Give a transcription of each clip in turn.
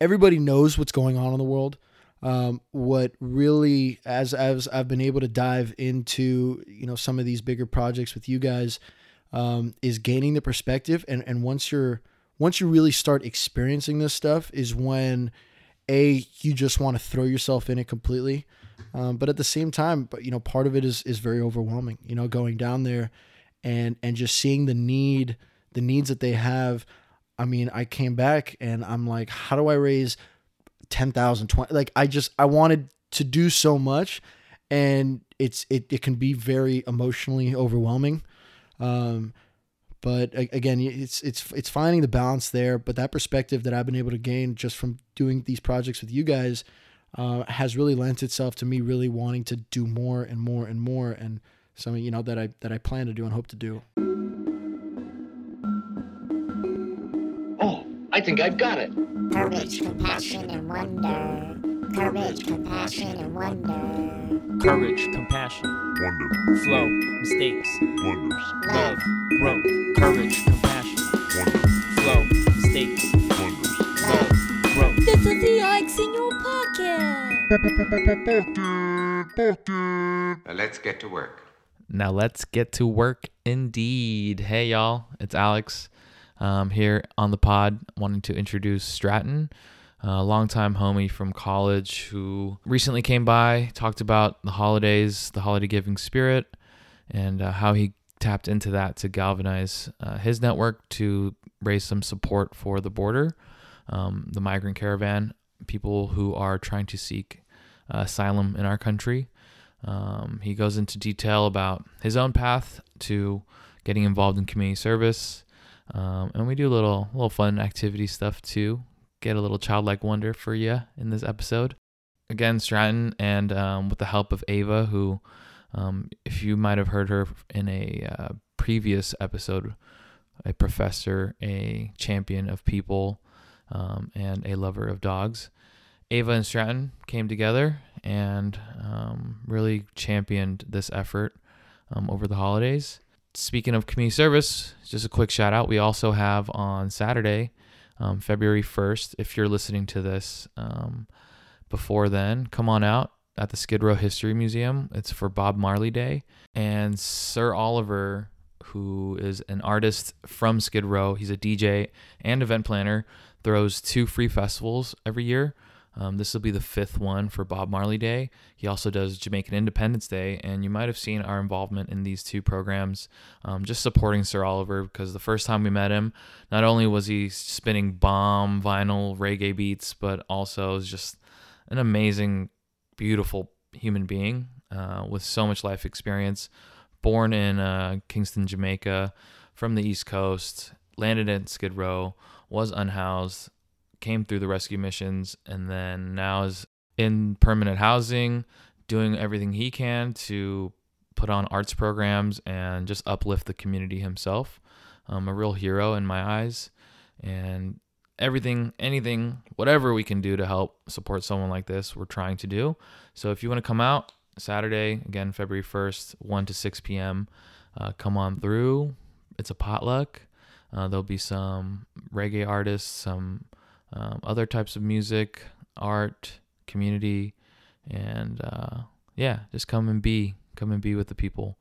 everybody knows what's going on in the world. Um, what really, as as I've been able to dive into, you know, some of these bigger projects with you guys, um, is gaining the perspective. And and once you're once you really start experiencing this stuff, is when a you just want to throw yourself in it completely. Um, but at the same time, but you know, part of it is is very overwhelming. You know, going down there and and just seeing the need, the needs that they have. I mean, I came back and I'm like, how do I raise 10,000, 20? Like, I just, I wanted to do so much and it's, it, it can be very emotionally overwhelming. Um, but again, it's, it's, it's finding the balance there. But that perspective that I've been able to gain just from doing these projects with you guys, uh, has really lent itself to me really wanting to do more and more and more. And something, you know, that I, that I plan to do and hope to do. I think I've got it. Courage, compassion, and wonder. Courage, compassion, and wonder. Courage, compassion, Wonder, flow, mistakes, wonders, love, growth. Courage, compassion, wonder, flow, mistakes, wonders. love, growth. This is the Ike's in your pocket. Let's get to work. Now let's get to work indeed. Hey y'all, it's Alex um, here on the pod, wanting to introduce Stratton, a longtime homie from college who recently came by, talked about the holidays, the holiday giving spirit, and uh, how he tapped into that to galvanize uh, his network to raise some support for the border, um, the migrant caravan, people who are trying to seek asylum in our country. Um, he goes into detail about his own path to getting involved in community service, um, and we do a little little fun activity stuff too. Get a little childlike wonder for you in this episode. Again, Stratton, and um, with the help of Ava, who, um, if you might have heard her in a uh, previous episode, a professor, a champion of people, um, and a lover of dogs. Ava and Stratton came together and um, really championed this effort um, over the holidays. Speaking of community service, just a quick shout out. We also have on Saturday, um, February 1st, if you're listening to this um, before then, come on out at the Skid Row History Museum. It's for Bob Marley Day. And Sir Oliver, who is an artist from Skid Row, he's a DJ and event planner, throws two free festivals every year. Um, this will be the fifth one for Bob Marley Day. He also does Jamaican Independence Day, and you might have seen our involvement in these two programs, um, just supporting Sir Oliver because the first time we met him, not only was he spinning bomb vinyl reggae beats, but also is just an amazing, beautiful human being uh, with so much life experience. Born in uh, Kingston, Jamaica, from the East Coast, landed in Skid Row, was unhoused, came through the rescue missions and then now is in permanent housing, doing everything he can to put on arts programs and just uplift the community himself. Um, a real hero in my eyes. And everything, anything, whatever we can do to help support someone like this, we're trying to do. So if you want to come out Saturday, again, February 1st, 1 to 6 p.m., uh, come on through. It's a potluck. Uh, there'll be some reggae artists, some um, other types of music, art, community, and uh, yeah, just come and be, come and be with the people.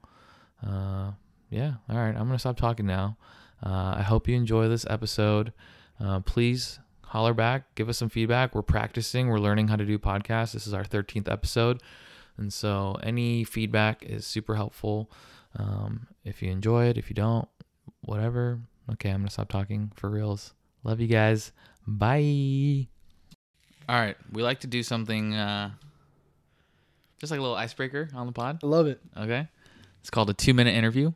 Uh, yeah, all right, I'm gonna stop talking now. Uh, I hope you enjoy this episode. Uh, please holler back, give us some feedback. We're practicing, we're learning how to do podcasts. This is our 13th episode, and so any feedback is super helpful. Um, if you enjoy it, if you don't, whatever. Okay, I'm gonna stop talking for reals. Love you guys. Bye. All right, we like to do something uh just like a little icebreaker on the pod. I love it. Okay. It's called a 2-minute interview.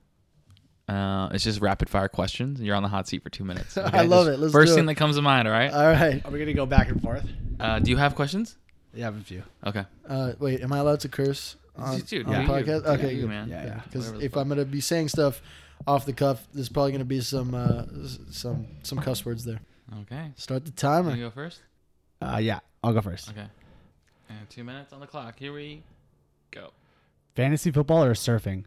Uh it's just rapid fire questions. You're on the hot seat for 2 minutes. I love Just it. Let's First do thing it. that comes to mind, all right? All right. Are we gonna go back and forth? Uh do you have questions? Yeah, I have a few. Okay. Uh, wait, am I allowed to curse on, Dude, on do the you. podcast? Do Okay, you, man. Yeah, yeah. Because Whatever the if fuck. I'm gonna be saying stuff off the cuff, there's probably gonna be some uh, some some cuss words there. Okay. Start the timer. You timer. go first? Uh, yeah, I'll go first. Okay. And 2 minutes on the clock. Here we go. Fantasy football or surfing?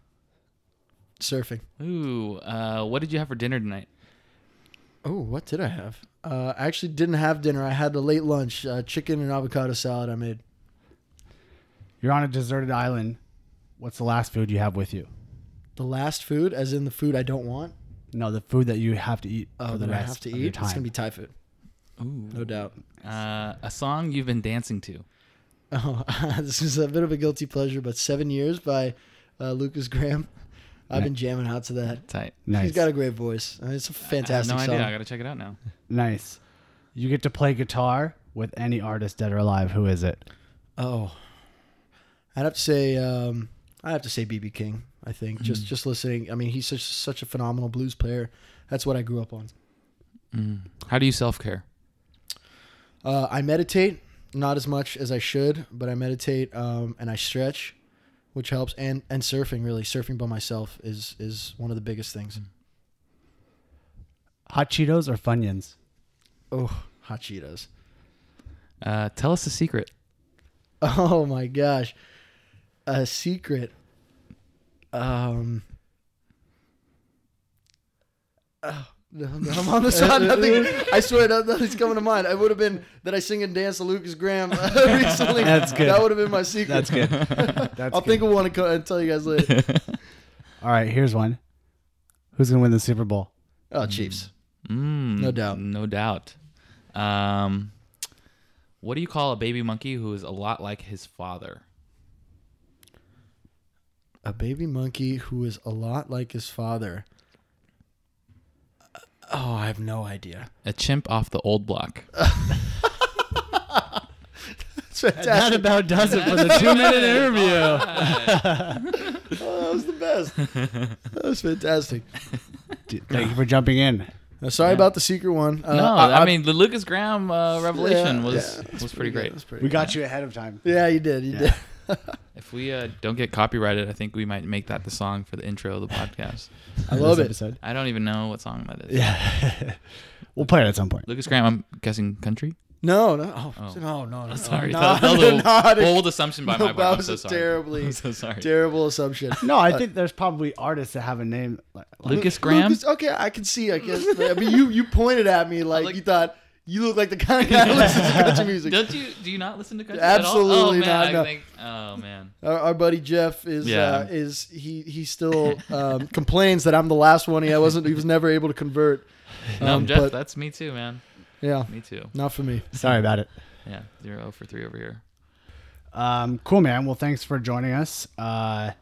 Surfing. Ooh, uh what did you have for dinner tonight? Oh, what did I have? Uh, I actually didn't have dinner. I had a late lunch, uh, chicken and avocado salad I made. You're on a deserted island. What's the last food you have with you? The last food, as in the food I don't want. No, the food that you have to eat Oh, for the that I rest have to of your eat. time. It's gonna be Thai food, Ooh. no doubt. Uh, a song you've been dancing to. Oh, this is a bit of a guilty pleasure, but Seven Years by uh, Lukas Graham. I've been jamming out to that. Tight. nice. He's got a great voice. Uh, It's a fantastic I have no song. idea. I gotta check it out now. nice. You get to play guitar with any artist, dead or alive. Who is it? Oh, I'd have to say, um, I have to say BB King. I think just Mm. just listening. I mean, he's such such a phenomenal blues player. That's what I grew up on. Mm. How do you self care? Uh, I meditate, not as much as I should, but I meditate um, and I stretch, which helps. And and surfing really, surfing by myself is is one of the biggest things. Hot Cheetos or Funyuns? Oh, hot Cheetos. Uh, tell us a secret. Oh my gosh, a secret. Um. Oh, no, no, I'm on the spot. Nothing. I swear, no- nothing's coming to mind. It would have been that I sing and dance to Lukas Graham uh, recently. That's good. That would have been my secret. That's good. That's I'll good. think of one and, co- and tell you guys later. All right, here's one. Who's gonna win the Super Bowl? Oh, Chiefs. Mm, No doubt. No doubt. Um, what do you call a baby monkey who is a lot like his father? A baby monkey who is a lot like his father. Oh, I have no idea. A chimp off the old block. It's fantastic. That about does it for the two minute interview. Oh, that was the best. That was fantastic. Thank you for jumping in. Uh, sorry about the secret one. Uh, no, I, mean the Lukas Graham uh, revelation Yeah, was yeah, was pretty great. That's pretty We good. got you ahead of time. Yeah, you did. You Yeah. did. If we uh, don't get copyrighted, I think we might make that the song for the intro of the podcast. I love it. Episode. I don't even know what song that is. Yeah, we'll play it at some point. Lukas Graham, I'm guessing country. No, no, oh, Oh. no, no, no. Sorry, no, that, that was no, a not- bold assumption by my that part. I'm was so a sorry. terribly, I'm so sorry. terrible assumption. No, I think there's probably artists that have a name like, like Lukas Graham. Lucas, okay, I can see. I guess. I mean, you you pointed at me like, Like- you thought you look like the kind of guy who listens to country music. Don't you? Do you not listen to country? Absolutely at all? Oh, man, not, I no. think. Oh man. Our, our buddy Jeff is Yeah. uh, is he he still um, complains that I'm the last one. He I wasn't. He was never able to convert. No, Um, Jeff, but that's me too, man. yeah, Me too. not for me. Sorry about it. Yeah, zero for three over here. Um, cool, man. Well, thanks for joining us. Uh,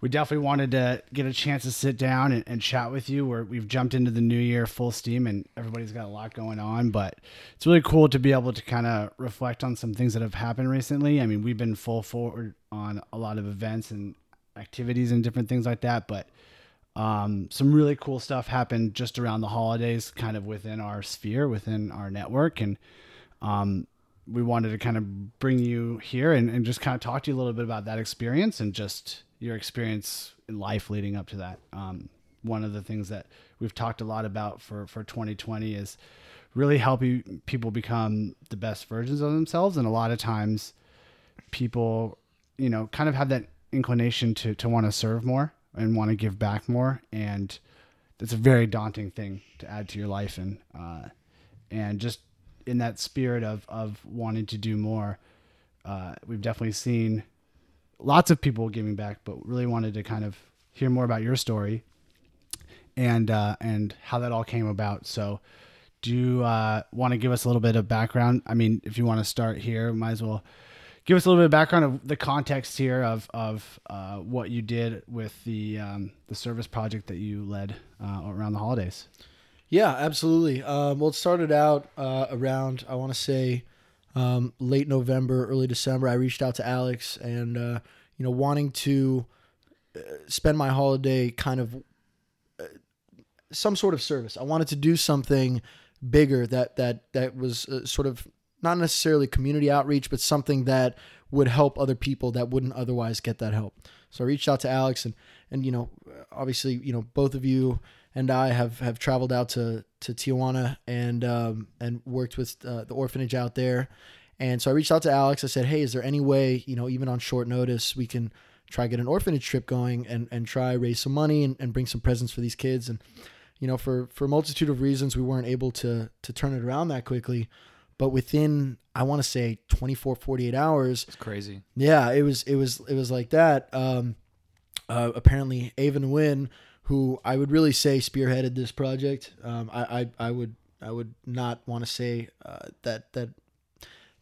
we definitely wanted to get a chance to sit down and, and chat with you. Where we've jumped into the new year full steam, and everybody's got a lot going on. But it's really cool to be able to kind of reflect on some things that have happened recently. I mean, we've been full forward on a lot of events and activities and different things like that, but um, some really cool stuff happened just around the holidays, kind of within our sphere, within our network, and um, we wanted to kind of bring you here and, and just kind of talk to you a little bit about that experience and just your experience in life leading up to that. Um, one of the things that we've talked a lot about for, for 2020 is really helping people become the best versions of themselves. And a lot of times people, you know, kind of have that inclination to, to want to serve more and want to give back more. And it's a very daunting thing to add to your life. And, uh, and just in that spirit of, of wanting to do more, uh, we've definitely seen lots of people giving back, but really wanted to kind of hear more about your story and, uh, and how that all came about. So do you, uh, want to give us a little bit of background? I mean, if you want to start here, might as well give us a little bit of background of the context here of, of, uh, what you did with the, um, the service project that you led, uh, around the holidays. Yeah, absolutely. Um, well, it started out uh, around I want to say um, late November, early December. I reached out to Alex and uh, you know wanting to uh, spend my holiday kind of uh, some sort of service. I wanted to do something bigger that that that was uh, sort of not necessarily community outreach, but something that would help other people that wouldn't otherwise get that help. So I reached out to Alex and and you know obviously you know both of you and I have have traveled out to to Tijuana and um, and worked with uh, the orphanage out there. And so I reached out to Alex. I said, "Hey, is there any way, you know, even on short notice, we can try get an orphanage trip going and and try raise some money and, and bring some presents for these kids?" And you know, for for a multitude of reasons, we weren't able to to turn it around that quickly. But within, I want to say 24, 48 hours, It's crazy. yeah, it was it was it was like that. Um, uh, apparently, Ava Nguyen, who I would really say spearheaded this project. Um, I, I I would I would not want to say uh, that that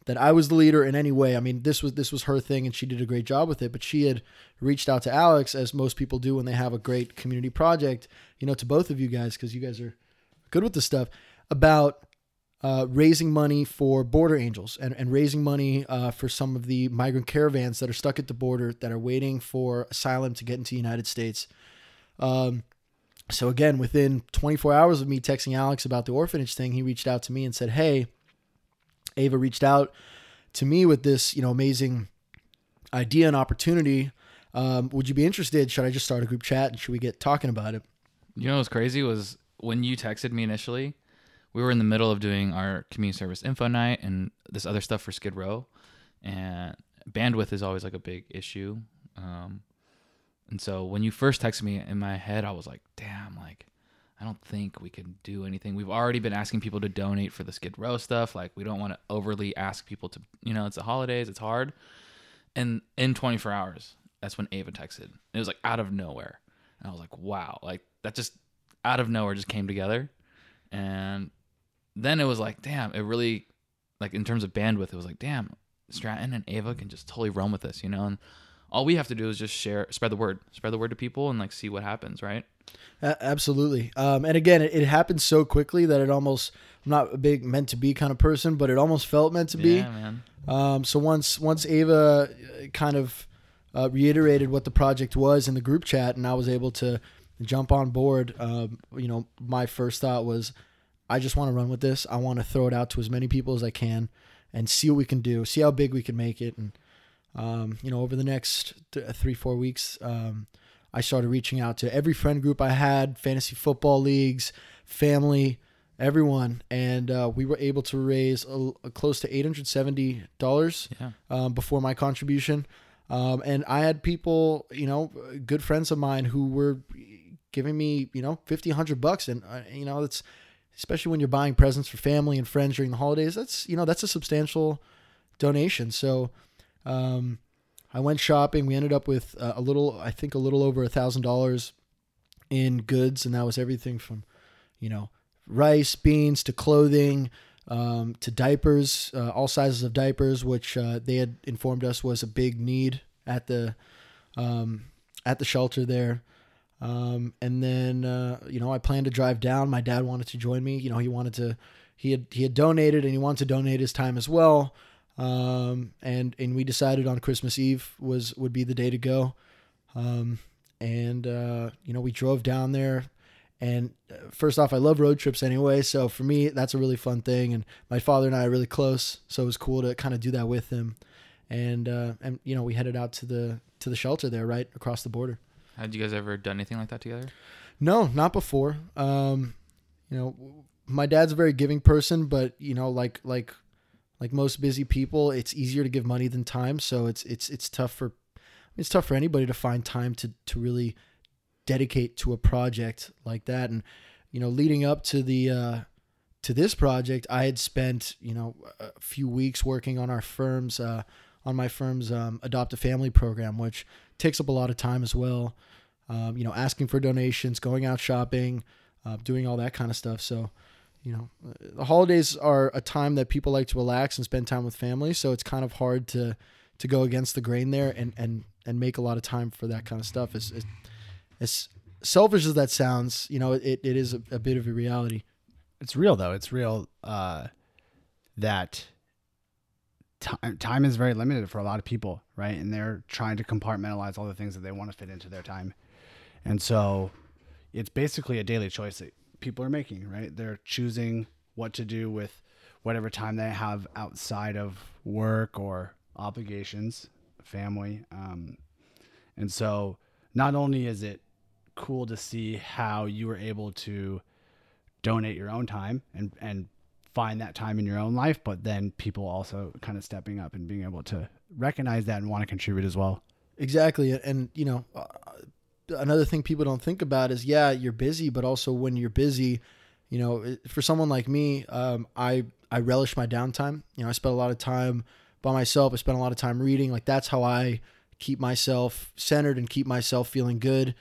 that I was the leader in any way. I mean, this was this was her thing, and she did a great job with it. But she had reached out to Alex, as most people do when they have a great community project. You know, to both of you guys because you guys are good with this stuff about uh, raising money for border angels and, and raising money uh, for some of the migrant caravans that are stuck at the border that are waiting for asylum to get into the United States. Um, so again, within 24 hours of me texting Alex about the orphanage thing, he reached out to me and said, "Hey, Ava reached out to me with this, you know, amazing idea and opportunity. Um, would you be interested? Should I just start a group chat and should we get talking about it?" You know what's crazy was when you texted me initially, we were in the middle of doing our community service info night and this other stuff for Skid Row, and bandwidth is always like a big issue. Um, and so when you first texted me in my head, I was like, damn, like I don't think we can do anything. We've already been asking people to donate for the Skid Row stuff. Like we don't want to overly ask people to, you know, it's the holidays, it's hard. And in 24 hours, that's when Ava texted. It was like out of nowhere. And I was like, wow, like that just out of nowhere just came together. And then it was like, damn, it really, like in terms of bandwidth, it was like, damn, Stratton and Ava can just totally run with this, you know? And all we have to do is just share, spread the word, spread the word to people and like see what happens, right? Absolutely. Um, and again, it, it happened so quickly that it almost, I'm not a big meant to be kind of person, but it almost felt meant to be. Yeah, man. Um, so once once Ava uh, kind of uh, reiterated what the project was in the group chat, and I was able to jump on board, um, you know, my first thought was, I just want to run with this. I want to throw it out to as many people as I can, and see what we can do, see how big we can make it, and um, you know, over the next th- three four weeks, um, I started reaching out to every friend group I had, fantasy football leagues, family, everyone, and uh, we were able to raise a, a close to eight hundred seventy dollars Yeah. um, before my contribution. Um, and I had people, you know, good friends of mine who were giving me, you know, 50, 100 bucks. And, uh, you know, that's, especially when you're buying presents for family and friends during the holidays, that's, you know, that's a substantial donation. So, um, I went shopping. We ended up with uh, a little, I think a little over a thousand dollars in goods. And that was everything from, you know, rice, beans to clothing, um, to diapers, uh, all sizes of diapers, which uh, they had informed us was a big need at the um, at the shelter there. Um, and then uh, you know I planned to drive down. My dad wanted to join me. You know he wanted to he had he had donated and he wanted to donate his time as well. Um, and and we decided on Christmas Eve was would be the day to go. Um, and uh, you know we drove down there. And uh, first off, I love road trips anyway. So for me, that's a really fun thing. And my father and I are really close, so it was cool to kind of do that with him. And uh, and you know, we headed out to the to the shelter there, right across the border. Had you guys ever done anything like that together? No, not before. Um, you know, my dad's a very giving person, but you know, like like like most busy people, it's easier to give money than time. So it's it's it's tough for it's tough for anybody to find time to to really dedicate to a project like that. And you know, leading up to the uh, to this project, I had spent you know a few weeks working on our firm's uh, on my firm's um, adopt a family program, which takes up a lot of time as well. Um, you know, asking for donations, going out shopping, uh, doing all that kind of stuff. So, you know, uh, the holidays are a time that people like to relax and spend time with family. So it's kind of hard to to go against the grain there and and and make a lot of time for that kind of stuff. As as, as selfish as that sounds, you know, it, it is a, a bit of a reality. it's real though. It's real uh, that time time is very limited for a lot of people, right? And they're trying to compartmentalize all the things that they want to fit into their time, and so it's basically a daily choice that people are making, right? They're choosing what to do with whatever time they have outside of work or obligations, family, um, and so not only is it cool to see how you were able to donate your own time and and find that time in your own life but then people also kind of stepping up and being able to recognize that and want to contribute as well Exactly, and you know, uh, another thing people don't think about is yeah, you're busy, but also when you're busy, you know, for someone like me, um, I I relish my downtime. You know, I spend a lot of time by myself. I spend a lot of time reading. Like that's how I keep myself centered and keep myself feeling good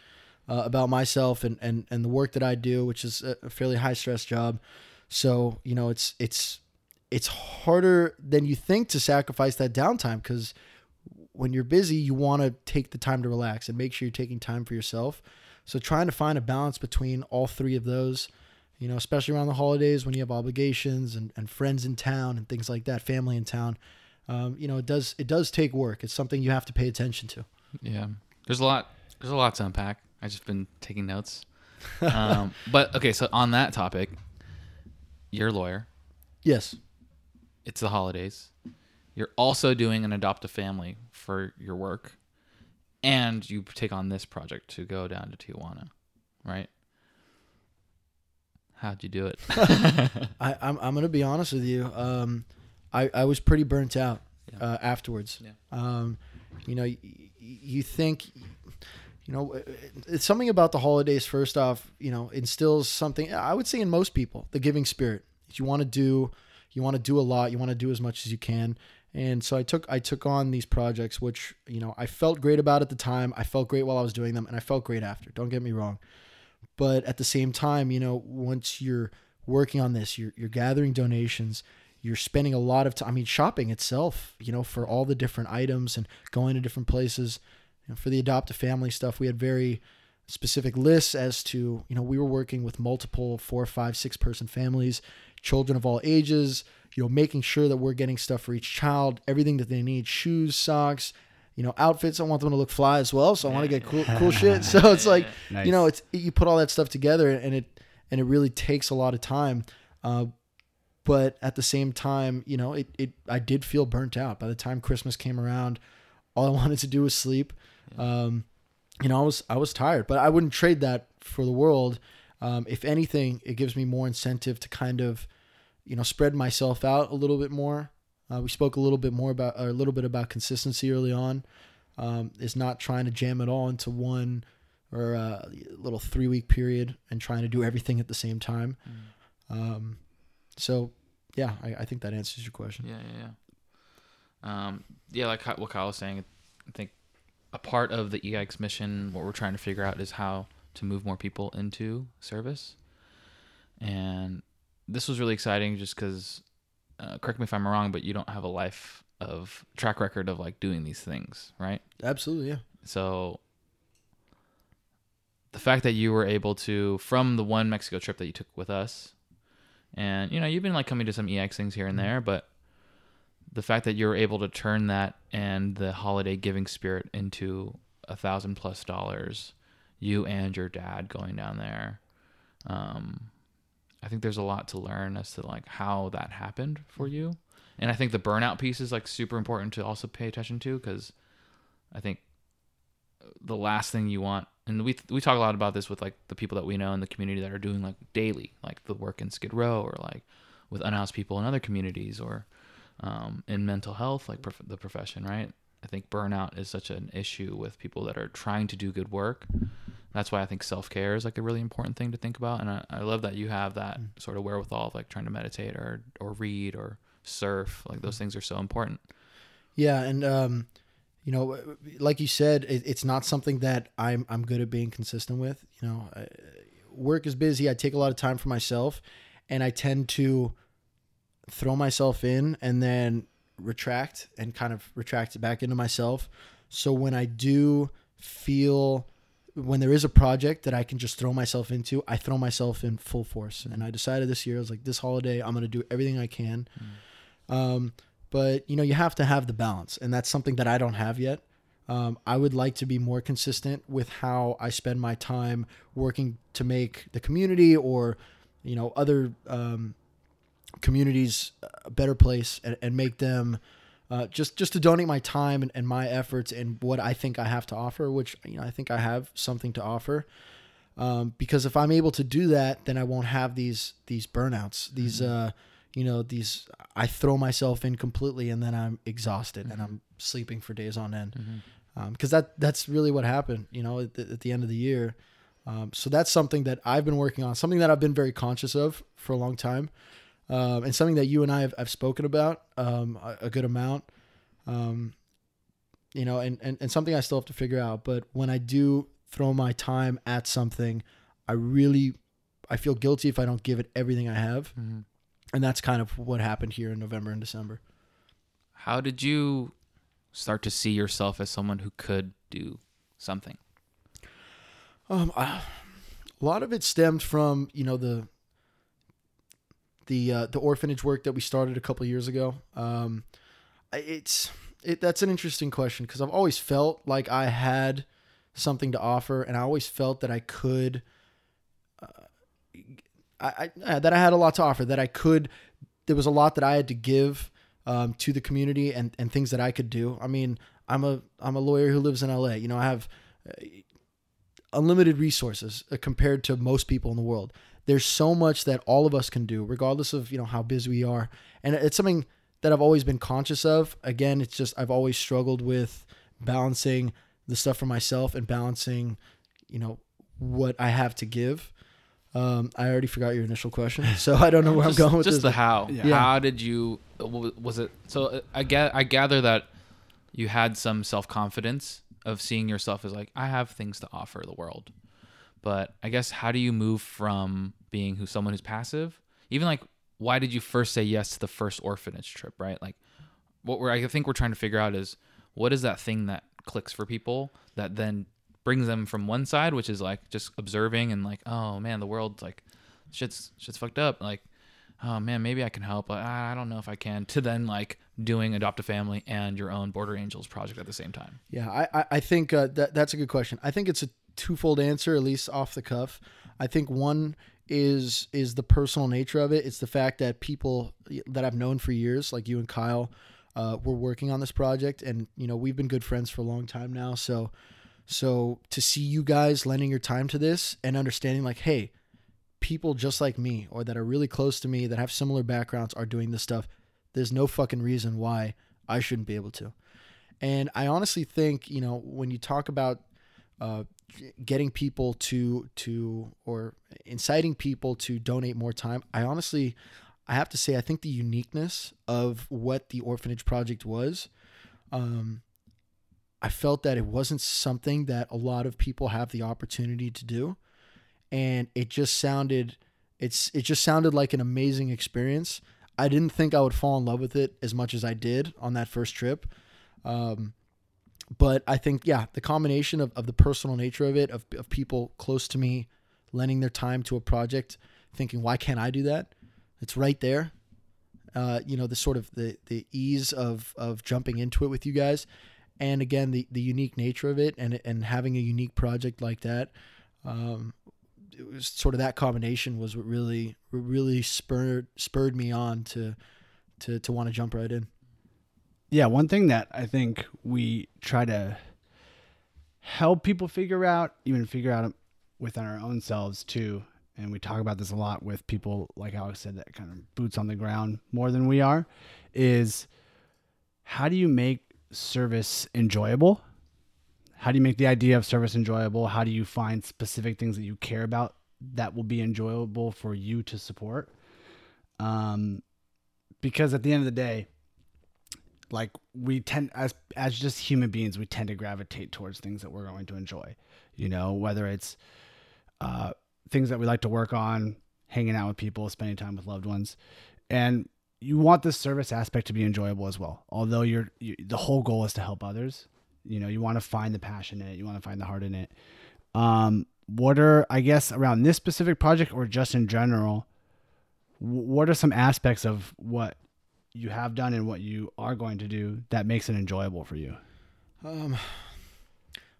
uh, about myself and, and and the work that I do, which is a fairly high stress job. So you know, it's it's it's harder than you think to sacrifice that downtime because when you're busy, you want to take the time to relax and make sure you're taking time for yourself. So trying to find a balance between all three of those, you know, especially around the holidays when you have obligations and, and friends in town and things like that, family in town, um, you know, it does it does take work. It's something you have to pay attention to. Yeah, there's a lot. There's a lot to unpack. I've just been taking notes. Um, but okay, so on that topic, you're a lawyer. Yes. It's the holidays. You're also doing an adopt a family for your work, and you take on this project to go down to Tijuana, right? How'd you do it? I, I'm, I'm gonna be honest with you. Um, I, I was pretty burnt out Yeah. uh, afterwards. Yeah. Um, you know, y- y- you think, you know, it's something about the holidays. First off, you know, instills something. I would say in most people, the giving spirit. You want to do, you want to do a lot. You want to do as much as you can. And so I took I took on these projects, which you know I felt great about at the time. I felt great while I was doing them, and I felt great after. Don't get me wrong but at the same time you know once you're working on this you're, you're gathering donations you're spending a lot of time i mean shopping itself you know for all the different items and going to different places you know, for the adopt a family stuff we had very specific lists as to you know we were working with multiple four five six person families children of all ages you know making sure that we're getting stuff for each child everything that they need shoes socks you know outfits. I want them to look fly as well so i want to get cool cool shit. So it's like Nice. you know it's you put all that stuff together and it and it really takes a lot of time. Uh, but at the same time you know it, it i did feel burnt out. By the time christmas came around all i wanted to do was sleep. Um, you know i was i was tired but i wouldn't trade that for the world. Um, if anything it gives me more incentive to kind of you know spread myself out a little bit more uh, we spoke a little bit more about or a little bit about consistency early on um, is not trying to jam it all into one or a little three week period and trying to do everything at the same time. Um, so, yeah, I, I think that answers your question. Yeah, yeah, yeah. Um, yeah, like what Kyle was saying, I think a part of the EIX mission, what we're trying to figure out is how to move more people into service. And this was really exciting just because, uh, correct me if I'm wrong, but you don't have a life of track record of like doing these things, right? Absolutely, yeah. So the fact that you were able to from the one Mexico trip that you took with us, and you know you've been like coming to some EX things here and there, but the fact that you were able to turn that and the holiday giving spirit into a thousand plus dollars, you and your dad going down there, um, I think there's a lot to learn as to like how that happened for you, and I think the burnout piece is like super important to also pay attention to because I think the last thing you want and we we talk a lot about this with like the people that we know in the community that are doing like daily like the work in skid row or like with unhoused people in other communities or um, in mental health like prof- the profession right? I think burnout is such an issue with people that are trying to do good work that's why i think self-care is like a really important thing to think about and i, I love that you have that sort of wherewithal of like trying to meditate or or read or surf like those things are so important Yeah, and um, you know, like you said, it, it's not something that I'm I'm good at being consistent with. You know, I, work is busy. I take a lot of time for myself, and I tend to throw myself in and then retract and kind of retract it back into myself. So when I do feel when there is a project that I can just throw myself into, I throw myself in full force. And I decided this year, I was like, this holiday, I'm gonna do everything I can. Um, but you know, you have to have the balance, and that's something that I don't have yet. Um, I would like to be more consistent with how I spend my time working to make the community or, you know, other um, communities a better place and, and make them uh, just just to donate my time and, and my efforts and what I think I have to offer, which you know I think I have something to offer. Um, because if I'm able to do that, then I won't have these these burnouts, these uh, you know these I throw myself in completely and then I'm exhausted and I'm sleeping for days on end. because that that's really what happened. You know, at the, at the end of the year. Um, so that's something that I've been working on, something that I've been very conscious of for a long time, um, and something that you and I have, have spoken about um, a, a good amount. Um, you know, and, and, and something I still have to figure out. But when I do throw my time at something, I really I feel guilty if I don't give it everything I have, Mhm. and that's kind of what happened here in November and December. How did you start to see yourself as someone who could do something? Um, I, a lot of it stemmed from you know the the uh, the orphanage work that we started a couple years ago. Um, it's it that's an interesting question because I've always felt like I had something to offer, and I always felt that I could. Uh, I, I that I had a lot to offer. That I could. There was a lot that I had to give um, to the community, and and things that I could do. I mean, I'm a I'm a lawyer who lives in LA. You know, I have uh, unlimited resources uh, compared to most people in the world. There's so much that all of us can do, regardless of you know how busy we are, and it's something that I've always been conscious of. Again, it's just I've always struggled with balancing the stuff for myself and balancing, you know, what I have to give. Um, I already forgot your initial question, so I don't know where just, I'm going with just this. Just the how. Yeah. How did you? Was it so? uh, I get. I gather that you had some self confidence of seeing yourself as like I have things to offer the world. But I guess how do you move from being who someone who's passive? Even like, why did you first say yes to the first orphanage trip? Right? Like, what we're I think we're trying to figure out is what is that thing that clicks for people that then brings them from one side, which is like just observing and like, oh man, the world's like shit's shit's fucked up. Like, oh man, maybe I can help, but I don't know if I can. To then like doing adopt a family and your own Border Angels project at the same time. Yeah, I I, I think uh, that that's a good question. I think it's a twofold answer, at least off the cuff. I think one is is the personal nature of it. It's the fact that people that I've known for years, like you and Kyle, uh, were working on this project, and you know we've been good friends for a long time now. So so to see you guys lending your time to this and understanding, like, hey, people just like me or that are really close to me that have similar backgrounds are doing this stuff. There's no fucking reason why I shouldn't be able to. And I honestly think, you know, when you talk about uh, getting people to to or inciting people to donate more time, I honestly, I have to say, I think the uniqueness of what the orphanage project was, um, I felt that it wasn't something that a lot of people have the opportunity to do, and it just sounded, it's it just sounded like an amazing experience. I didn't think I would fall in love with it as much as I did on that first trip. Um, but I think, yeah, the combination of, of the personal nature of it, of, of people close to me lending their time to a project, thinking, why can't I do that? It's right there. Uh, you know, the sort of the, the ease of, of jumping into it with you guys. And again, the, the unique nature of it and, and having a unique project like that. Um, it was sort of that combination was what really, really spurred, spurred me on to, to, to want to jump right in. Yeah, one thing that I think we try to help people figure out, even figure out within our own selves too, and we talk about this a lot with people like Alex said that kind of boots on the ground more than we are, is how do you make service enjoyable? How do you make the idea of service enjoyable? How do you find specific things that you care about that will be enjoyable for you to support? Um, because at the end of the day, like we tend as as just human beings we tend to gravitate towards things that we're going to enjoy you know whether it's uh things that we like to work on hanging out with people spending time with loved ones. And you want the service aspect to be enjoyable as well. Although you're you, the whole goal is to help others you know you want to find the passion in it you want to find the heart in it. Um what are i guess around this specific project or just in general what are some aspects of what you have done and what you are going to do that makes it enjoyable for you? Um,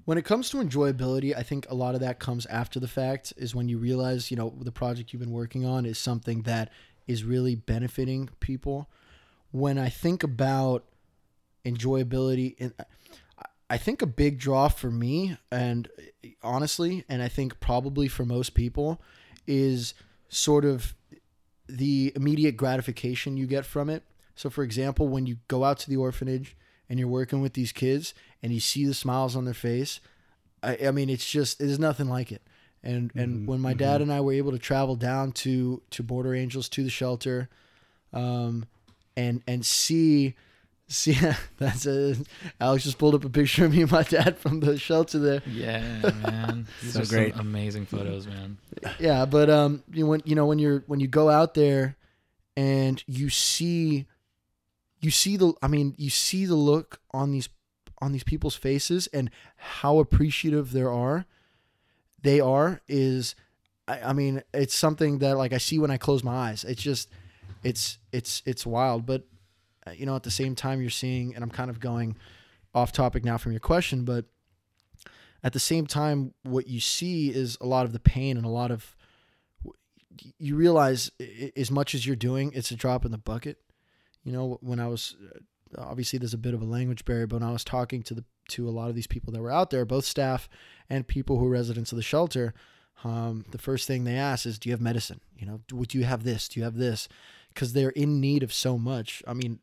when it comes to enjoyability, I think a lot of that comes after the fact. Is when you realize, you know, the project you've been working on is something that is really benefiting people. When I think about enjoyability, and I think a big draw for me, and honestly, and I think probably for most people, is sort of the immediate gratification you get from it. So, for example, when you go out to the orphanage and you're working with these kids and you see the smiles on their face, I, I mean, it's just there's nothing like it. And and when my dad and I were able to travel down to to Border Angels to the shelter, um, and and see see that's a Alex just pulled up a picture of me and my dad from the shelter there. Yeah, man. These So are great. some amazing photos, man. yeah but um you when you know when you're when you go out there and you see you see the i mean you see the look on these on these people's faces and how appreciative there are they are is I, I mean it's something that like i see when i close my eyes. It's just it's it's it's wild. But uh, you know at the same time you're seeing and i'm kind of going off topic now from your question but at the same time what you see is a lot of the pain and a lot of you realize as much as you're doing it's a drop in the bucket you know when i was uh, obviously there's a bit of a language barrier but when i was talking to the to a lot of these people that were out there both staff and people who are residents of the shelter um, the first thing they ask is do you have medicine? You know do, do you have this? Do you have this? Because they're in need of so much i mean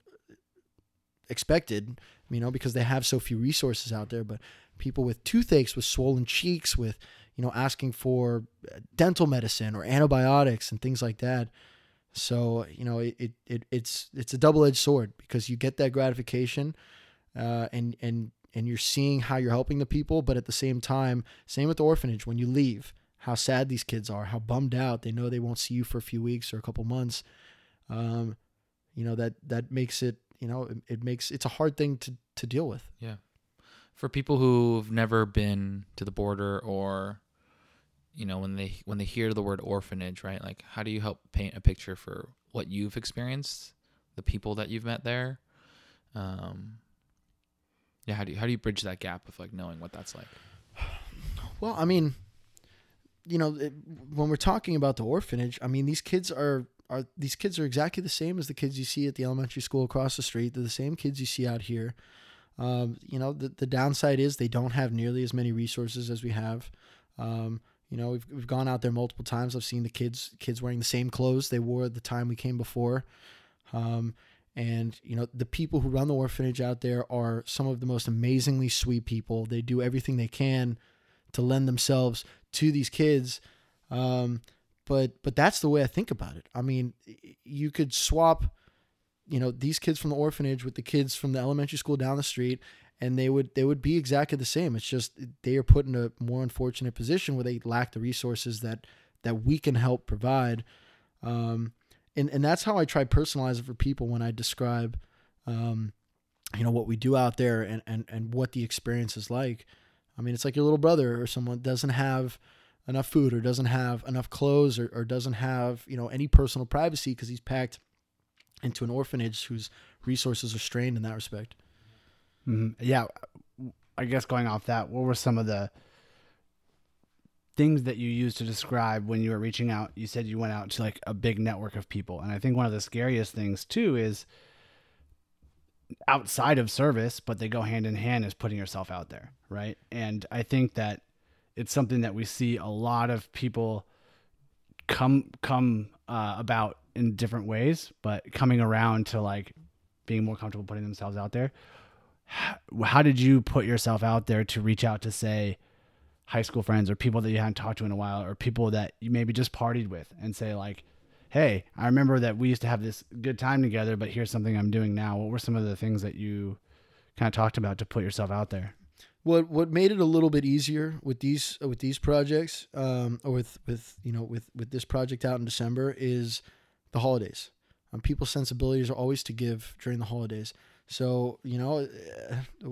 expected you know because they have so few resources out there but people with toothaches with swollen cheeks with you know asking for uh, dental medicine or antibiotics and things like that so you know it, it, it it's it's a double-edged sword because you get that gratification uh, and and and you're seeing how you're helping the people but at the same time same with the orphanage. When you leave how sad these kids are how bummed out they know they won't see you for a few weeks or a couple months. Um, you know that that makes it you know it, it makes it's a hard thing to to deal with. Yeah, For people who've never been to the border or you know, when they when they hear the word orphanage, right? Like how do you help paint a picture for what you've experienced, the people that you've met there? Um yeah, how do you how do you bridge that gap of like knowing what that's like? Well, I mean, you know, it, when we're talking about the orphanage, I mean, these kids are are these kids are exactly the same as the kids you see at the elementary school across the street. They're the same kids you see out here. Um, you know, the the downside is they don't have nearly as many resources as we have. Um, you know, we've, we've gone out there multiple times. I've seen the kids kids wearing the same clothes they wore the time we came before. Um, and you know, the people who run the orphanage out there are some of the most amazingly sweet people. They do everything they can to lend themselves to these kids. Um, but but that's the way I think about it. I mean, you could swap, you know, these kids from the orphanage with the kids from the elementary school down the street, and they would they would be exactly the same. It's just they are put in a more unfortunate position where they lack the resources that that we can help provide. Um, and and that's how I try personalize it for people when I describe, um, you know, what we do out there and and and what the experience is like. I mean, it's like your little brother or someone doesn't have enough food or doesn't have enough clothes or, or doesn't have, you know, any personal privacy because he's packed into an orphanage whose resources are strained in that respect. Mhm. Yeah, I guess going off that, what were some of the things that you used to describe when you were reaching out? You said you went out to like a big network of people, and I think one of the scariest things too is outside of service, but they go hand in hand is putting yourself out there, right? And I think that it's something that we see a lot of people come come uh, about in different ways, but coming around to like being more comfortable putting themselves out there how, did you put yourself out there to reach out to say high school friends or people that you hadn't talked to in a while or people that you maybe just partied with and say like hey i remember that we used to have this good time together but here's something i'm doing now what were some of the things that you kind of talked about to put yourself out there What what made it a little bit easier with these with these projects, um, or with with you know with with this project out in December is the holidays. Um, people's sensibilities are always to give during the holidays. So you know, uh,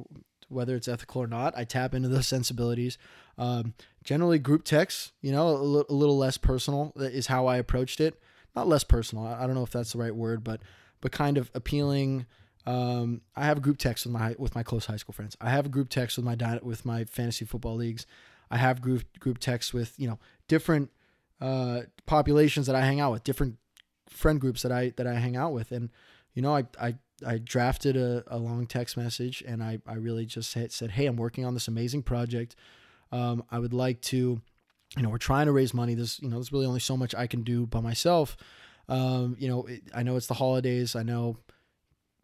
whether it's ethical or not, I tap into those sensibilities. Um, generally, group texts, you know, a, little less personal is how I approached it. Not less personal. I don't know if that's the right word, but but kind of appealing. Um, I have group text with my with my close high school friends. I have a group text with my with my fantasy football leagues. I have group group texts with you know different uh, populations that I hang out with, different friend groups that I that I hang out with, and you know I I, I drafted a, a long text message and I I really just said, said hey I'm working on this amazing project. Um, I would like to, you know, we're trying to raise money. There's you know there's really only so much I can do by myself. Um, you know, it, I know it's the holidays. I know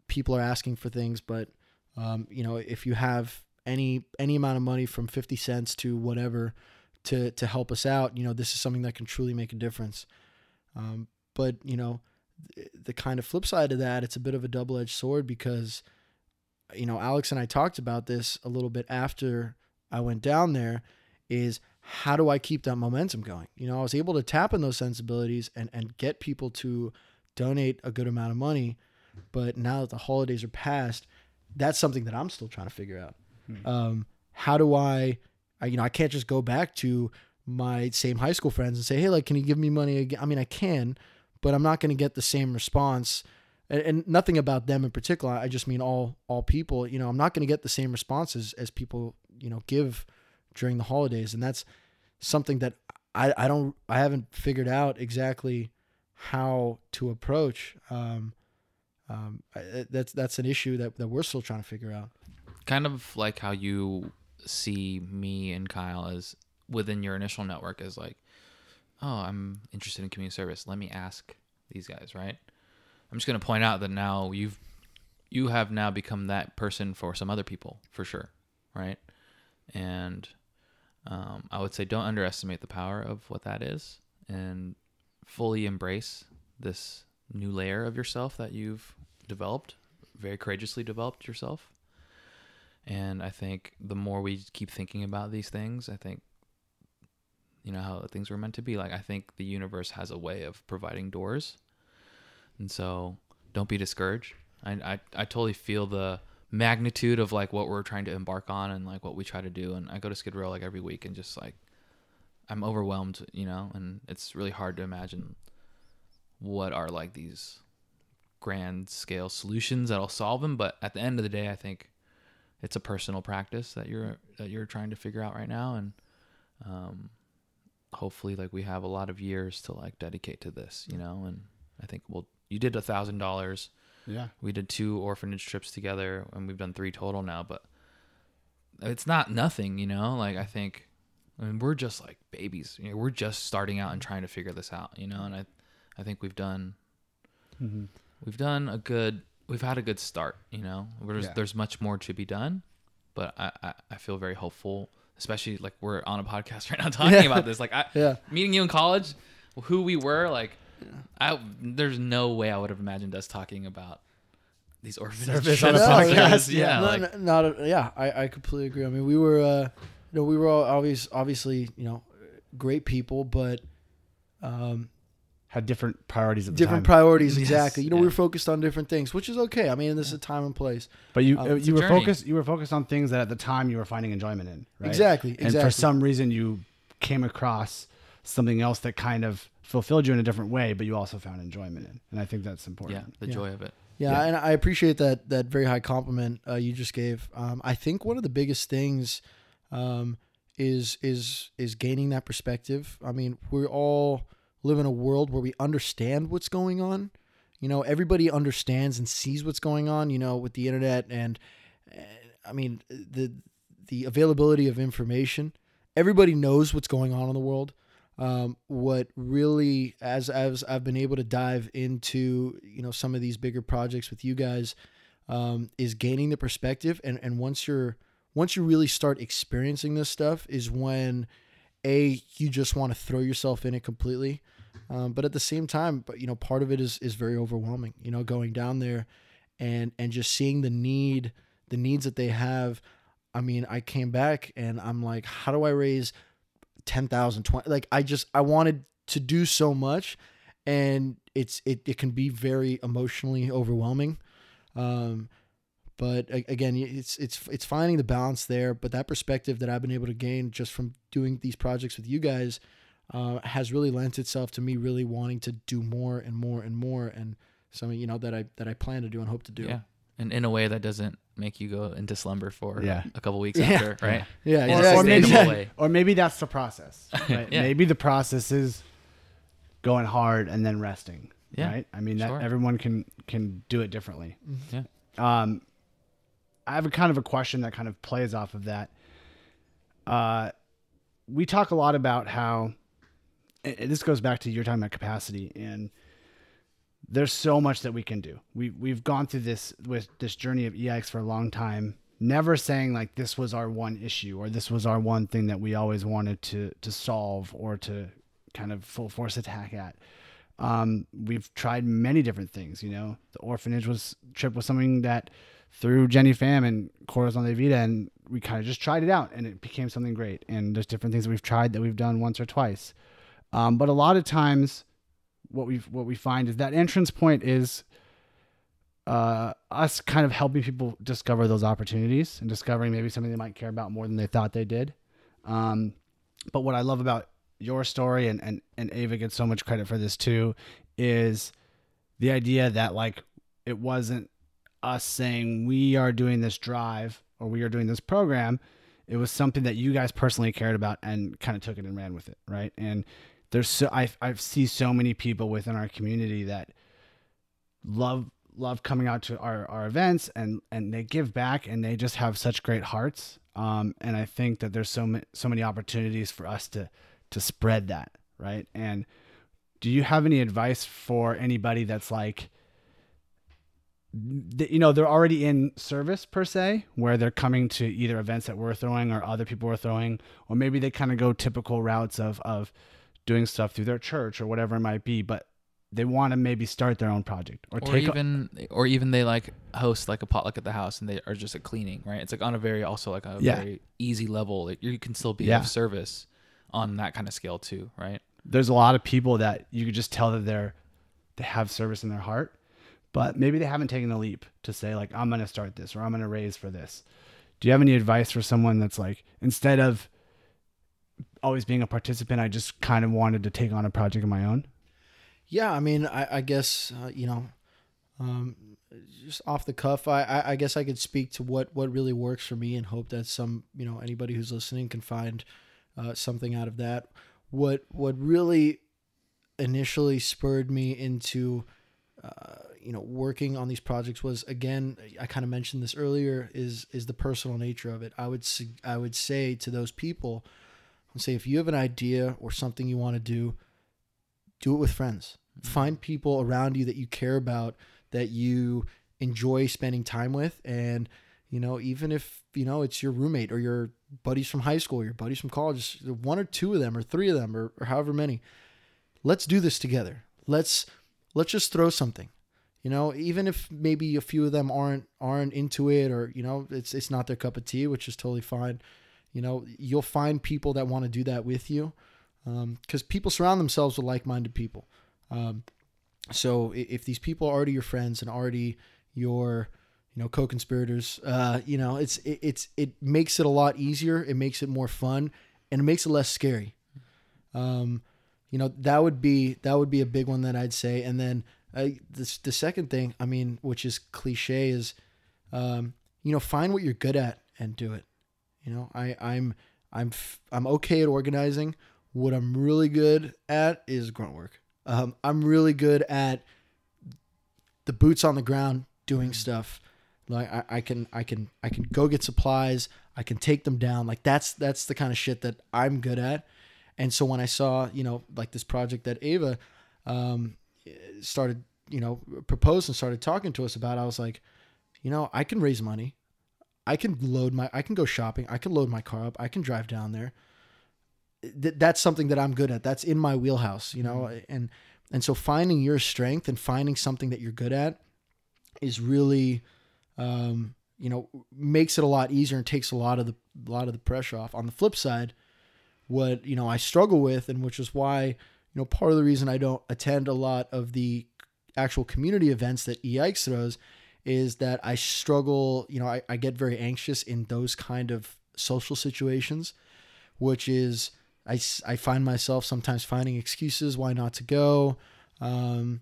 people are asking for things, but Um, you know, if you have any any amount of money from 50 cents to whatever to to help us out, you know, this is something that can truly make a difference. Um, but you know, the kind of flip side of that, it's a bit of a double edged sword because, you know, Alex and I talked about this a little bit after I went down there. Is how do I keep that momentum going? You know, I was able to tap in those sensibilities and and get people to donate a good amount of money, but now that the holidays are past, that's something that I'm still trying to figure out. Um, how do I, I, you know, I can't just go back to my same high school friends and say, hey, like, can you give me money again? I mean, I can, but I'm not going to get the same response. And, and nothing about them in particular. I just mean all all people. You know, I'm not going to get the same responses as people you know give during the holidays, and that's something that I I don't I haven't figured out exactly how to approach. Um, um, that's that's an issue that, that we're still trying to figure out. kind of like how you see me and Kyle as within your initial network as like, oh, I'm interested in community service. Let me ask these guys, right? I'm just gonna point out that now you've you have now become that person for some other people for sure, right? And um, I would say don't underestimate the power of what that is, and fully embrace this new layer of yourself that you've developed, very courageously developed yourself. And I think the more we keep thinking about these things, I think, you know, how things were meant to be. Like, I think the universe has a way of providing doors. And so don't be discouraged. I, I, I totally feel the magnitude of like what we're trying to embark on and like what we try to do. And I go to Skid Row like every week and just like, I'm overwhelmed, you know, and it's really hard to imagine what are like these grand scale solutions that'll solve them. But at the end of the day, I think it's a personal practice that you're that you're trying to figure out right now, and um, hopefully, like we have a lot of years to like dedicate to this, you know. And I think well, you did a thousand dollars. Yeah. We did two orphanage trips together, and we've done three total now. But it's not nothing, you know. Like I think, I mean, we're just like babies. You know, we're just starting out and trying to figure this out, you know. And I, I think we've done, Mm-hmm. we've done a good, we've had a good start, you know. There's Yeah. there's much more to be done, but I, I I feel very hopeful, especially like we're on a podcast right now talking Yeah. about this. Like I, Yeah. meeting you in college, who we were, like, I there's no way I would have imagined us talking about these orphanage Service on a podcast, yeah. Yeah, like, no, not a, yeah. I, I completely agree. I mean, we were, uh, you know, we were all always obviously, you know, great people, but um, Had different priorities at the different time. priorities. Yes, Exactly. You know, we yeah. were focused on different things, which is okay. I mean, this is a time and place. But you Um, uh, you were journey. focused you were focused on things that at the time you were finding enjoyment in, right? Exactly, And exactly. for some reason you came across something else that kind of fulfilled you in a different way, but you also found enjoyment in. And I think that's important yeah, the Yeah. joy of it. Yeah, Yeah. and I appreciate that that very high compliment uh, you just gave. Um, I think one of the biggest things um, is is is gaining that perspective. I mean, we're all live in a world where we understand what's going on. You know, everybody understands and sees what's going on. You know, with the internet and, and I mean the the availability of information. Everybody knows what's going on in the world. Um, what really, as as I've been able to dive into, you know, some of these bigger projects with you guys, um, is gaining the perspective. And and once you're once you really start experiencing this stuff, is when a you just want to throw yourself in it completely. Um, but at the same time, but you know, part of it is is very overwhelming. You know, going down there and and just seeing the need, the needs that they have. I mean, I came back and I'm like, how do I raise 10,000, 20? Like, I just, I wanted to do so much and it's, it, it can be very emotionally overwhelming. Um, but again, it's, it's, it's finding the balance there. But that perspective that I've been able to gain just from doing these projects with you guys, uh, has really lent itself to me really wanting to do more and more and more. And something, you know, that I, that I plan to do and hope to do. Yeah, and in a way that doesn't make you go into slumber for Yeah. a couple weeks Yeah. after, right? Yeah. In a exactly. or, maybe, way. or maybe that's the process. Right? Yeah. Maybe the process is going hard and then resting. Yeah, Right? I mean that everyone can can do it differently. Yeah. Um I have a kind of a question that kind of plays off of that. Uh we talk a lot about how this goes back to your time at capacity and there's so much that we can do. We we've gone through this with this journey of EX for a long time. Never saying like this was our one issue or this was our one thing that we always wanted to to solve or to kind of full force attack at. Um, we've tried many different things. You know, the orphanage was trip was something that through Jenny Pham and Corazon de Vida, and we kind of just tried it out, and it became something great. And there's different things that we've tried that we've done once or twice. Um, but a lot of times, what we what we find is that entrance point is uh, us kind of helping people discover those opportunities and discovering maybe something they might care about more than they thought they did. Um, but what I love about your story and, and and Ava gets so much credit for this too is the idea that like it wasn't us saying we are doing this drive or we are doing this program it was something that you guys personally cared about and kind of took it and ran with it right? And there's so I I see so many people within our community that love love coming out to our, our events and and they give back and they just have such great hearts. Um and I think that there's so many so many opportunities for us to to spread that right? And do you have any advice for anybody that's like you know they're already in service per se where they're coming to either events that we're throwing or other people are throwing or maybe they kind of go typical routes of of doing stuff through their church or whatever it might be but they want to maybe start their own project or, or take a- even or even they like host like a potluck at the house and they are just a cleaning right it's like on a very also like a Yeah. very easy level like you can still be Yeah. of service on that kind of scale too right there's a lot of people that you could just tell that they're they have service in their heart but maybe they haven't taken the leap to say like i'm going to start this or i'm going to raise for this do you have any advice for someone that's like instead of always being a participant i just kind of wanted to take on a project of my own Yeah, I mean, I, I guess uh, you know, um, just off the cuff, I, I, I guess I could speak to what what really works for me, and hope that some you know anybody who's listening can find uh, something out of that. What what really initially spurred me into uh, you know working on these projects was again I kind of mentioned this earlier is is the personal nature of it. I would I would say to those people, I'd say if you have an idea or something you want to do, do it with friends. Find people around you that you care about, that you enjoy spending time with, and you know even if you know it's your roommate or your buddies from high school, your buddies from college, one or two of them or three of them or, or however many. Let's do this together. Let's let's just throw something. You know, even if maybe a few of them aren't aren't into it or you know it's it's not their cup of tea, which is totally fine. You know, you'll find people that want to do that with you because people surround themselves with like-minded people. Um, so if these people are already your friends and already your you know co-conspirators, uh, you know it's it, it's it makes it a lot easier. It makes it more fun and it makes it less scary. Um, you know that would be that would be a big one that I'd say. And then uh, the the second thing, I mean, which is cliche, is um, you know find what you're good at and do it. You know, I I'm I'm f- I'm okay at organizing. What I'm really good at is grunt work. Um, I'm really good at the boots on the ground doing stuff. Like I, I can I can I can go get supplies. I can take them down. Like that's that's the kind of shit that I'm good at. And so when I saw you know like this project that Ava um, started you know proposed and started talking to us about, I was like, you know I can raise money. I can load my I can go shopping. I can load my car up. I can drive down there. Th- that's something that I'm good at. That's in my wheelhouse, you know. And and so finding your strength and finding something that you're good at is really um, you know makes it a lot easier and takes a lot of the a lot of the pressure off. On the flip side, what you know I struggle with, and which is why you know part of the reason I don't attend a lot of the actual community events that EIX throws is that I struggle. You know, I, I get very anxious in those kind of social situations, which is I I find myself sometimes finding excuses why not to go. Um,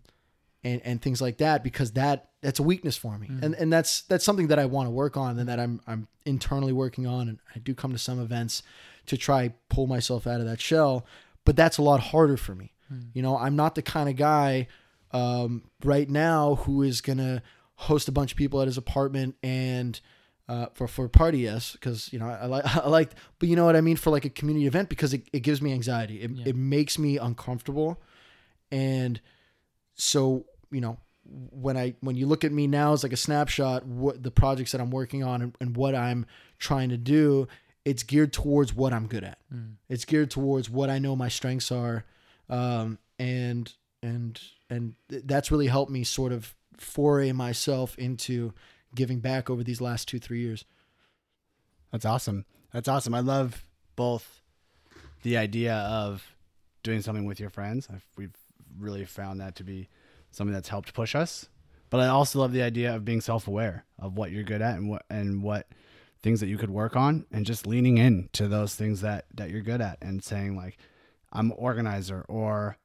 and, and things like that because that that's a weakness for me. And and that's that's something that I want to work on and that I'm I'm internally working on. And I do come to some events to try pull myself out of that shell but that's a lot harder for me. You know I'm not the kind of guy um, right now who is gonna host a bunch of people at his apartment and uh, for for a party yes because you know I, like I like but you know what I mean? For like a community event because it, it gives me anxiety. It, it makes me uncomfortable. And so you know, when I when you look at me now as like a snapshot, what the projects that I'm working on and, and what I'm trying to do, it's geared towards what I'm good at. It's geared towards what I know my strengths are, um, and and and th- that's really helped me sort of foray myself into giving back over these last two three years. That's awesome. That's awesome. I love both the idea of doing something with your friends. I've, we've really found that to be something that's helped push us. But I also love the idea of being self-aware of what you're good at and what and what things that you could work on, and just leaning in to those things that that you're good at, and saying like, I'm an organizer, or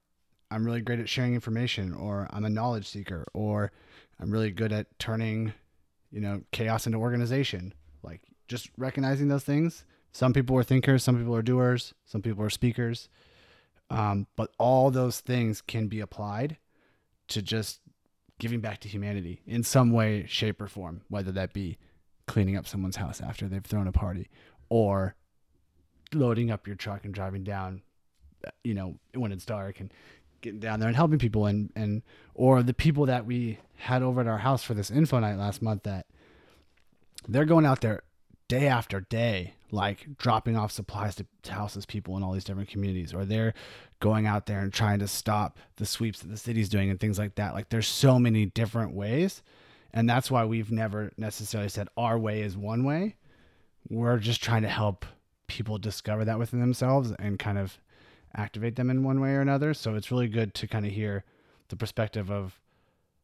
I'm really great at sharing information, or I'm a knowledge seeker, or I'm really good at turning, you know, chaos into organization. Like just recognizing those things. Some people are thinkers, some people are doers, some people are speakers. Um, but all those things can be applied to just giving back to humanity in some way, shape, or form, whether that be cleaning up someone's house after they've thrown a party or loading up your truck and driving down, you know, when it's dark and getting down there and helping people and, and, or the people that we had over at our house for this info night last month that they're going out there day after day, like dropping off supplies to, to houseless people in all these different communities, or they're going out there and trying to stop the sweeps that the city's doing and things like that. Like there's so many different ways. And that's why we've never necessarily said our way is one way. We're just trying to help people discover that within themselves and kind of activate them in one way or another. So it's really good to kind of hear the perspective of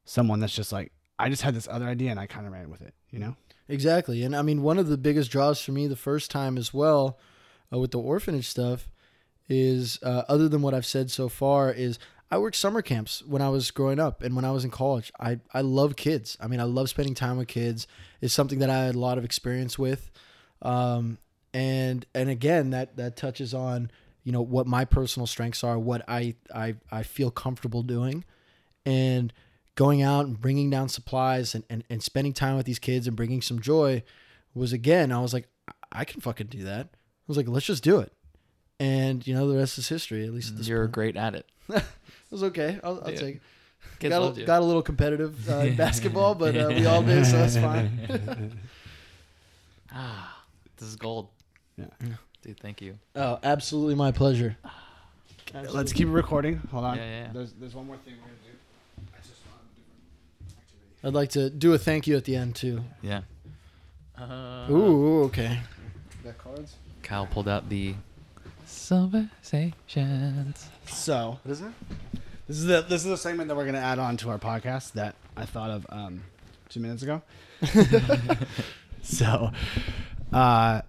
someone that's just like, I just had this other idea and I kind of ran with it, you know? Exactly. And I mean, one of the biggest draws for me the first time as well uh, with the orphanage stuff is, uh, other than what I've said so far, is I worked summer camps when I was growing up and when I was in college. I, I love kids. I mean, I love spending time with kids. It's something that I had a lot of experience with. Um, and, and again, that, that touches on, you know, what my personal strengths are, what I, I, I feel comfortable doing. And, going out and bringing down supplies and, and, and spending time with these kids and bringing some joy was again, I was like, I can fucking do that. I was like, let's just do it. And you know, the rest is history, at least at this You're point. great at it. It was okay. I'll, I'll take it. Kids Got, a, got a little competitive uh, in basketball, but uh, we all did, so that's fine. Ah, this is gold. Yeah. Dude, thank you. oh, absolutely my pleasure. Let's keep it recording. Hold on. Yeah, yeah, yeah. There's, there's one more thing we're going to do. I just want a different activity. I'd like to do a thank you at the end too. Yeah. Uh, Ooh, okay. Got cards? Kyle pulled out the conversations. So, what is it? This is the this is the segment that we're gonna add on to our podcast that I thought of um, two minutes ago. so, uh,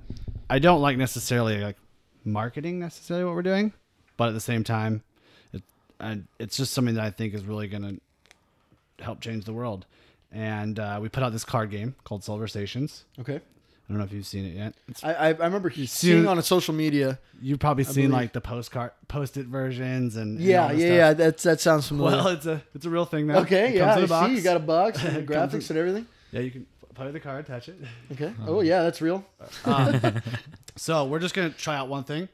I don't like necessarily like marketing necessarily what we're doing, but at the same time, it I, it's just something that I think is really gonna help change the world. And uh, we put out this card game called Silver Stations. Okay. I don't know if you've seen it yet. It's I, I, I remember seeing on a social media. You've probably seen believe- like the postcard, post-it versions, and and Yeah, all yeah, this yeah. stuff. That's that sounds familiar. Well, it's a it's a real thing now. okay, It yeah. comes in a I box. see. You got a box and the It comes in- graphics and everything. Yeah, you can play the card, attach it. Okay. Oh yeah, that's real. So we're just gonna try out one thing.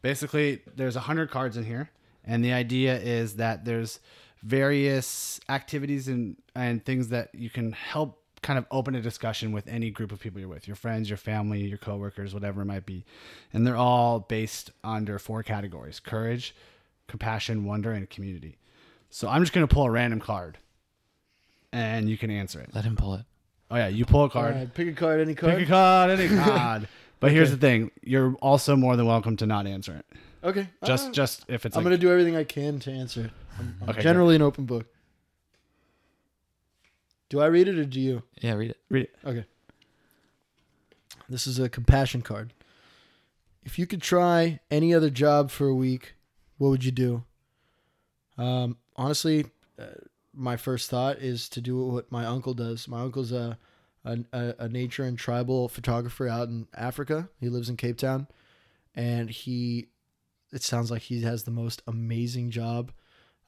Basically, there's a hundred cards in here, and the idea is that there's various activities and and things that you can help kind of open a discussion with any group of people you're with, your friends, your family, your coworkers, whatever it might be, and they're all based under four categories: courage, compassion, wonder, and community. So I'm just gonna pull a random card, and you can answer it. Let him pull it. Oh yeah, you pull a card. right, pick a card, any card. Pick a card, any card. But here's the thing: you're also more than welcome to not answer it. Okay. Just, Ah. just if it's I'm like, gonna do everything I can to answer it. I'm, I'm Okay, generally an open book. Do I read it or do you? Yeah, read it. read it. Okay. This is a compassion card. If you could try any other job for a week, what would you do? Um, honestly, uh, my first thought is to do what my uncle does. My uncle's a, a a a nature and tribal photographer out in Africa. He lives in Cape Town, and he. It sounds like he has the most amazing job.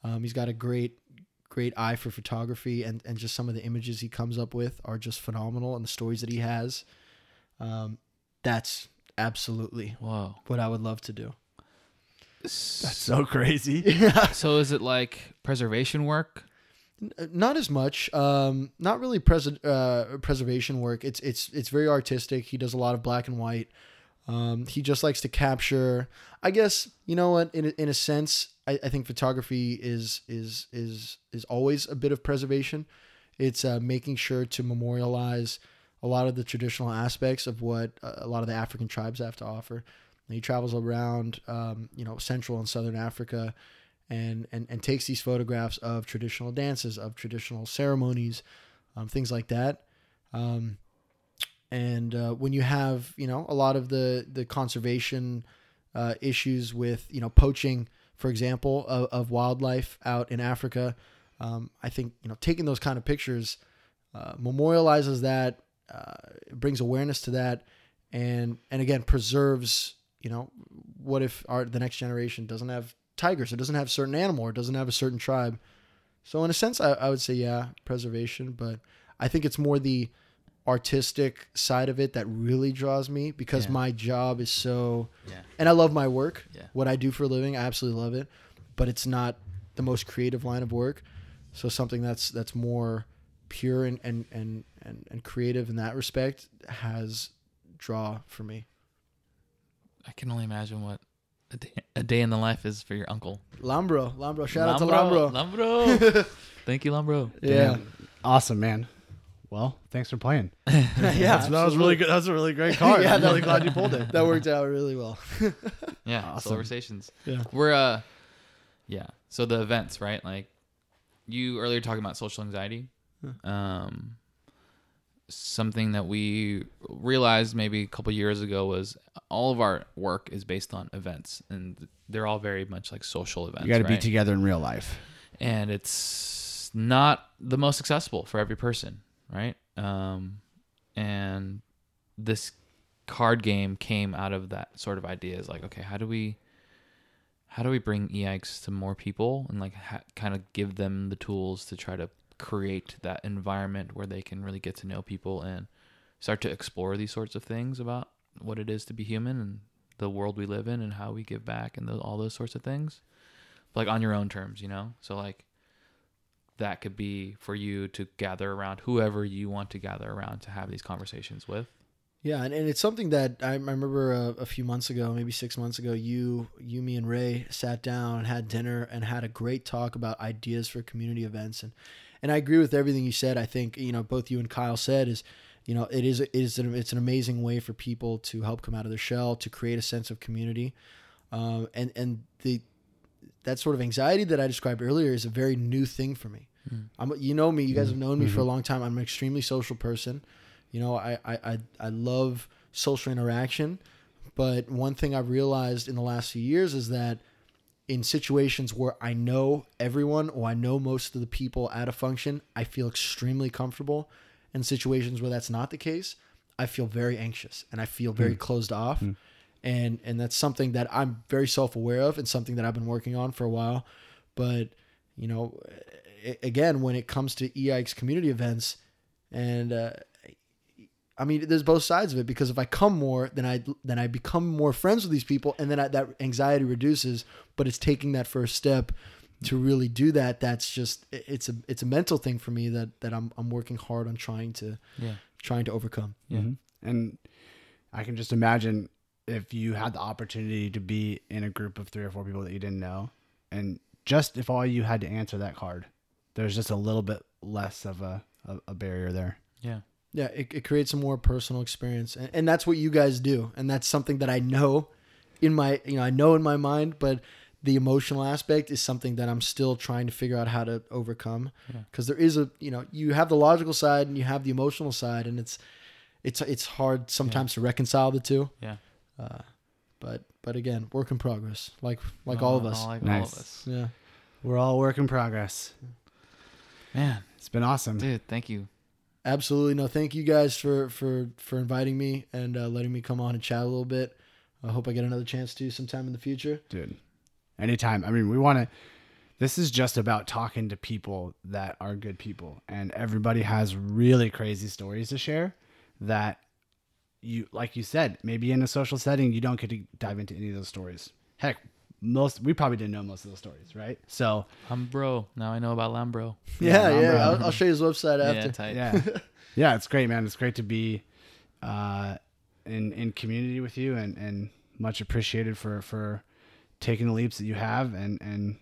Um, he's got a great great eye for photography and, and just some of the images he comes up with are just phenomenal and the stories that he has um, that's absolutely wow what i would love to do That's so crazy. yeah So is it like preservation work? Not as much. Um, not really pres- uh, preservation work. It's it's it's very artistic. He does a lot of black and white. Um, he just likes to capture. I guess you know what. In a, in a sense, I, I think photography is is is is always a bit of preservation. It's uh, making sure to memorialize a lot of the traditional aspects of what uh, a lot of the African tribes have to offer. And he travels around, um, you know, Central and Southern Africa, and and and takes these photographs of traditional dances, of traditional ceremonies, um, things like that. Um, and uh, when you have, you know, a lot of the the conservation uh, issues with, you know, poaching, for example, of, of wildlife out in Africa, um, I think you know taking those kind of pictures uh, memorializes that, uh, brings awareness to that, and and again preserves. You know, what if our the next generation doesn't have tigers? It doesn't have certain animal. Or doesn't have a certain tribe. So in a sense, I, I would say yeah, preservation. But I think it's more the artistic side of it that really draws me because Yeah. my job is so Yeah. and I love my work. Yeah. What I do for a living, I absolutely love it, but it's not the most creative line of work. So something that's that's more pure and and and and, and creative in that respect has draw for me. I can only imagine what a day, a day in the life is for your uncle. Lambro, Lambro, shout out to Lambro. Lambro. Thank you, Lambro. Yeah. Awesome, man. Well, thanks for playing. yeah, That's- that was really good. That was a really great card. Yeah, I'm really glad you pulled it. That worked out really well. Yeah, Awesome. Silverstations. Yeah. We're uh yeah. So the events, right? Like you earlier talking about social anxiety. Um something that we realized maybe a couple years ago was all of our work is based on events and they're all very much like social events. You got to be together in real life. and it's not the most accessible for every person, right? Um, and this card game came out of that sort of idea. Is like, okay, how do we, how do we bring EX to more people and like ha- kind of give them the tools to try to create that environment where they can really get to know people and start to explore these sorts of things about what it is to be human and the world we live in and how we give back and all those sorts of things like on your own terms, you know? So like that could be for you to gather around whoever you want to gather around to have these conversations with. Yeah, and, and it's something that I, I remember a, a few months ago, maybe six months ago, you, you, me, and Ray sat down and had dinner and had a great talk about ideas for community events. And and I agree with everything you said. I think you know both you and Kyle said is, you know, it is it is an, it's an amazing way for people to help come out of their shell to create a sense of community, um, and and the that sort of anxiety that I described earlier is a very new thing for me. Hmm. I'm, you know me, you guys hmm. have known me for a mm-hmm. long time. I'm an extremely social person. You know, I, I, I, I love social interaction. But one thing I've realized in the last few years is that in situations where I know everyone or I know most of the people at a function, I feel extremely comfortable. In situations where that's not the case, I feel very anxious and I feel very hmm. closed off. And and that's something that I'm very self-aware of and something that I've been working on for a while. But, you know, again, when it comes to EIX community events and uh, I mean, there's both sides of it because if I come more, then I then I become more friends with these people, and then I, that anxiety reduces. But it's taking that first step to really do that. That's just it's a it's a mental thing for me that that I'm I'm working hard on trying to Yeah. trying to overcome. Yeah. And I can just imagine if you had the opportunity to be in a group of three or four people that you didn't know, and just if all you had to answer that card, there's just a little bit less of a, a, a barrier there. Yeah. Yeah, it, it creates a more personal experience, and, and that's what you guys do, and that's something that I know in my you know I know in my mind, but the emotional aspect is something that I'm still trying to figure out how to overcome because there is a you know you have the logical side and you have the emotional side, and it's it's it's hard sometimes to reconcile the two. Yeah. Uh, but but again, work in progress, like like all of us. Like all Nice. of us. yeah. We're all work in progress. Man, It's been awesome. dude, thank you. Absolutely. No, thank you guys for for for inviting me and uh, letting me come on and chat a little bit. I hope I get another chance to sometime in the future. dude anytime i mean we want to this is just about talking to people that are good people and everybody has really crazy stories to share that you like you said maybe in a social setting you don't get to dive into any of those stories heck most we probably didn't know most of those stories, right? So Lambro. Now I know about Lambro. Yeah, Yeah, yeah. I'm, I'll, I'll show you his website Yeah, after. tight. yeah, yeah, it's great, man. It's great to be uh, in in community with you, and and much appreciated for for taking the leaps that you have, and and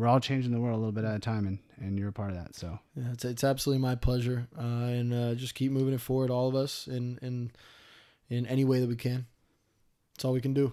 we're all changing the world a little bit at a time, and and you're a part of that. So Yeah, it's, it's absolutely my pleasure, uh, and uh, just keep moving it forward, all of us, in in in any way that we can. That's all we can do.